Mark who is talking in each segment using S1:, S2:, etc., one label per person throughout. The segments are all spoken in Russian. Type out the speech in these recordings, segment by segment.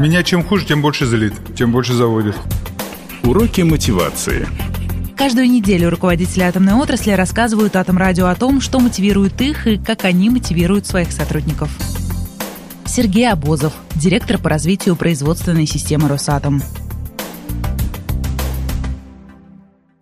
S1: Меня чем хуже, тем больше злит, тем больше заводит.
S2: Уроки мотивации.
S3: Каждую неделю руководители атомной отрасли рассказывают Атомрадио о том, что мотивирует их и как они мотивируют своих сотрудников. Сергей Обозов, директор по развитию производственной системы «Росатом».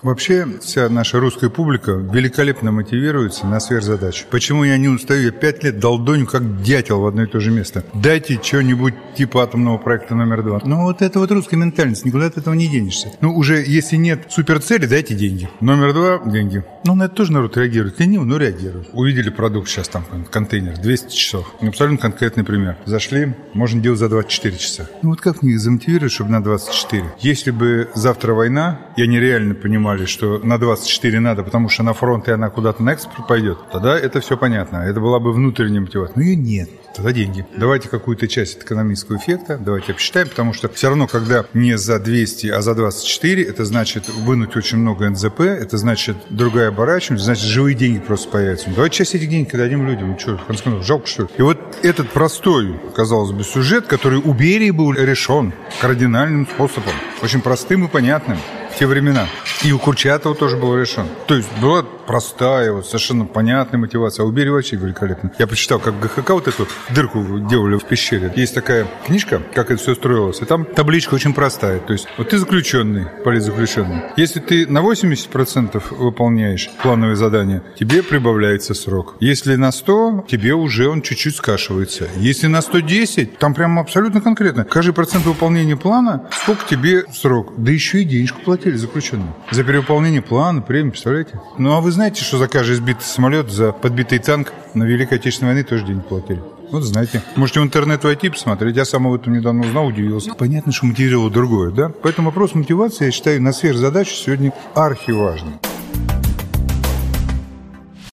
S1: Вообще, вся наша русская публика великолепно мотивируется на сверхзадачу. Почему я не устаю? Я пять лет долдоню, как дятел в одно и то же место. Дайте что-нибудь типа атомного проекта номер два. Ну, вот это вот русская ментальность, никуда от этого не денешься. Ну, уже если нет суперцели, дайте деньги. Номер два – деньги. Ну, на это тоже народ реагирует. Ленив, но реагирует. Увидели продукт сейчас там, контейнер, 200 часов. Абсолютно конкретный пример. Зашли, можно делать за 24 часа. Ну, вот как мне замотивировать, чтобы на 24? Если бы завтра война, я нереально понимаю, понимали, что на 24 надо, потому что на фронт и она куда-то на экспорт пойдет, тогда это все понятно. Это была бы внутренняя мотивация. Но ее нет. Тогда деньги. Давайте какую-то часть экономического эффекта, давайте обсчитаем, потому что все равно, когда не за 200, а за 24, это значит вынуть очень много НЗП, это значит другая оборачиваемость, значит живые деньги просто появятся. Давайте часть этих денег дадим людям. Ну что, концов, жалко что ли? И вот этот простой, казалось бы, сюжет, который у Берии был решен кардинальным способом, очень простым и понятным те времена. И у Курчатова тоже был решен. То есть была простая, вот, совершенно понятная мотивация. А у Берии вообще великолепно. Я почитал, как ГХК вот эту дырку делали в пещере. Есть такая книжка, как это все строилось. И там табличка очень простая. То есть вот ты заключенный, политзаключенный. Если ты на 80% выполняешь плановые задания, тебе прибавляется срок. Если на 100, тебе уже он чуть-чуть скашивается. Если на 110, там прямо абсолютно конкретно. Каждый процент выполнения плана, сколько тебе срок. Да еще и денежку платить платили заключенным. За перевыполнение плана, премии, представляете? Ну, а вы знаете, что за каждый сбитый самолет, за подбитый танк на Великой Отечественной войне тоже деньги платили? Вот знаете. Можете в интернет войти, посмотреть. Я сам об этом недавно узнал, удивился. Понятно, что мотивировало другое, да? Поэтому вопрос мотивации, я считаю, на сверхзадачу сегодня архиважный.